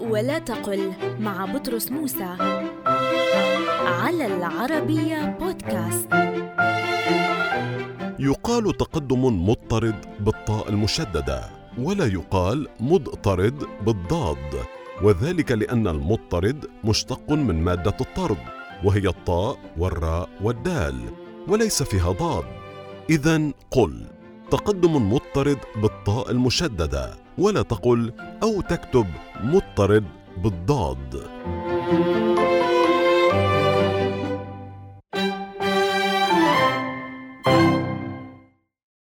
ولا تقل مع بطرس موسى. على العربية بودكاست. يقال تقدم مضطرد بالطاء المشددة ولا يقال مضطرد بالضاد. وذلك لأن المضطرد مشتق من مادة الطرد وهي الطاء والراء والدال وليس فيها ضاد. إذا قل. تقدم مضطرد بالطاء المشددة ولا تقل أو تكتب مضطرد بالضاد.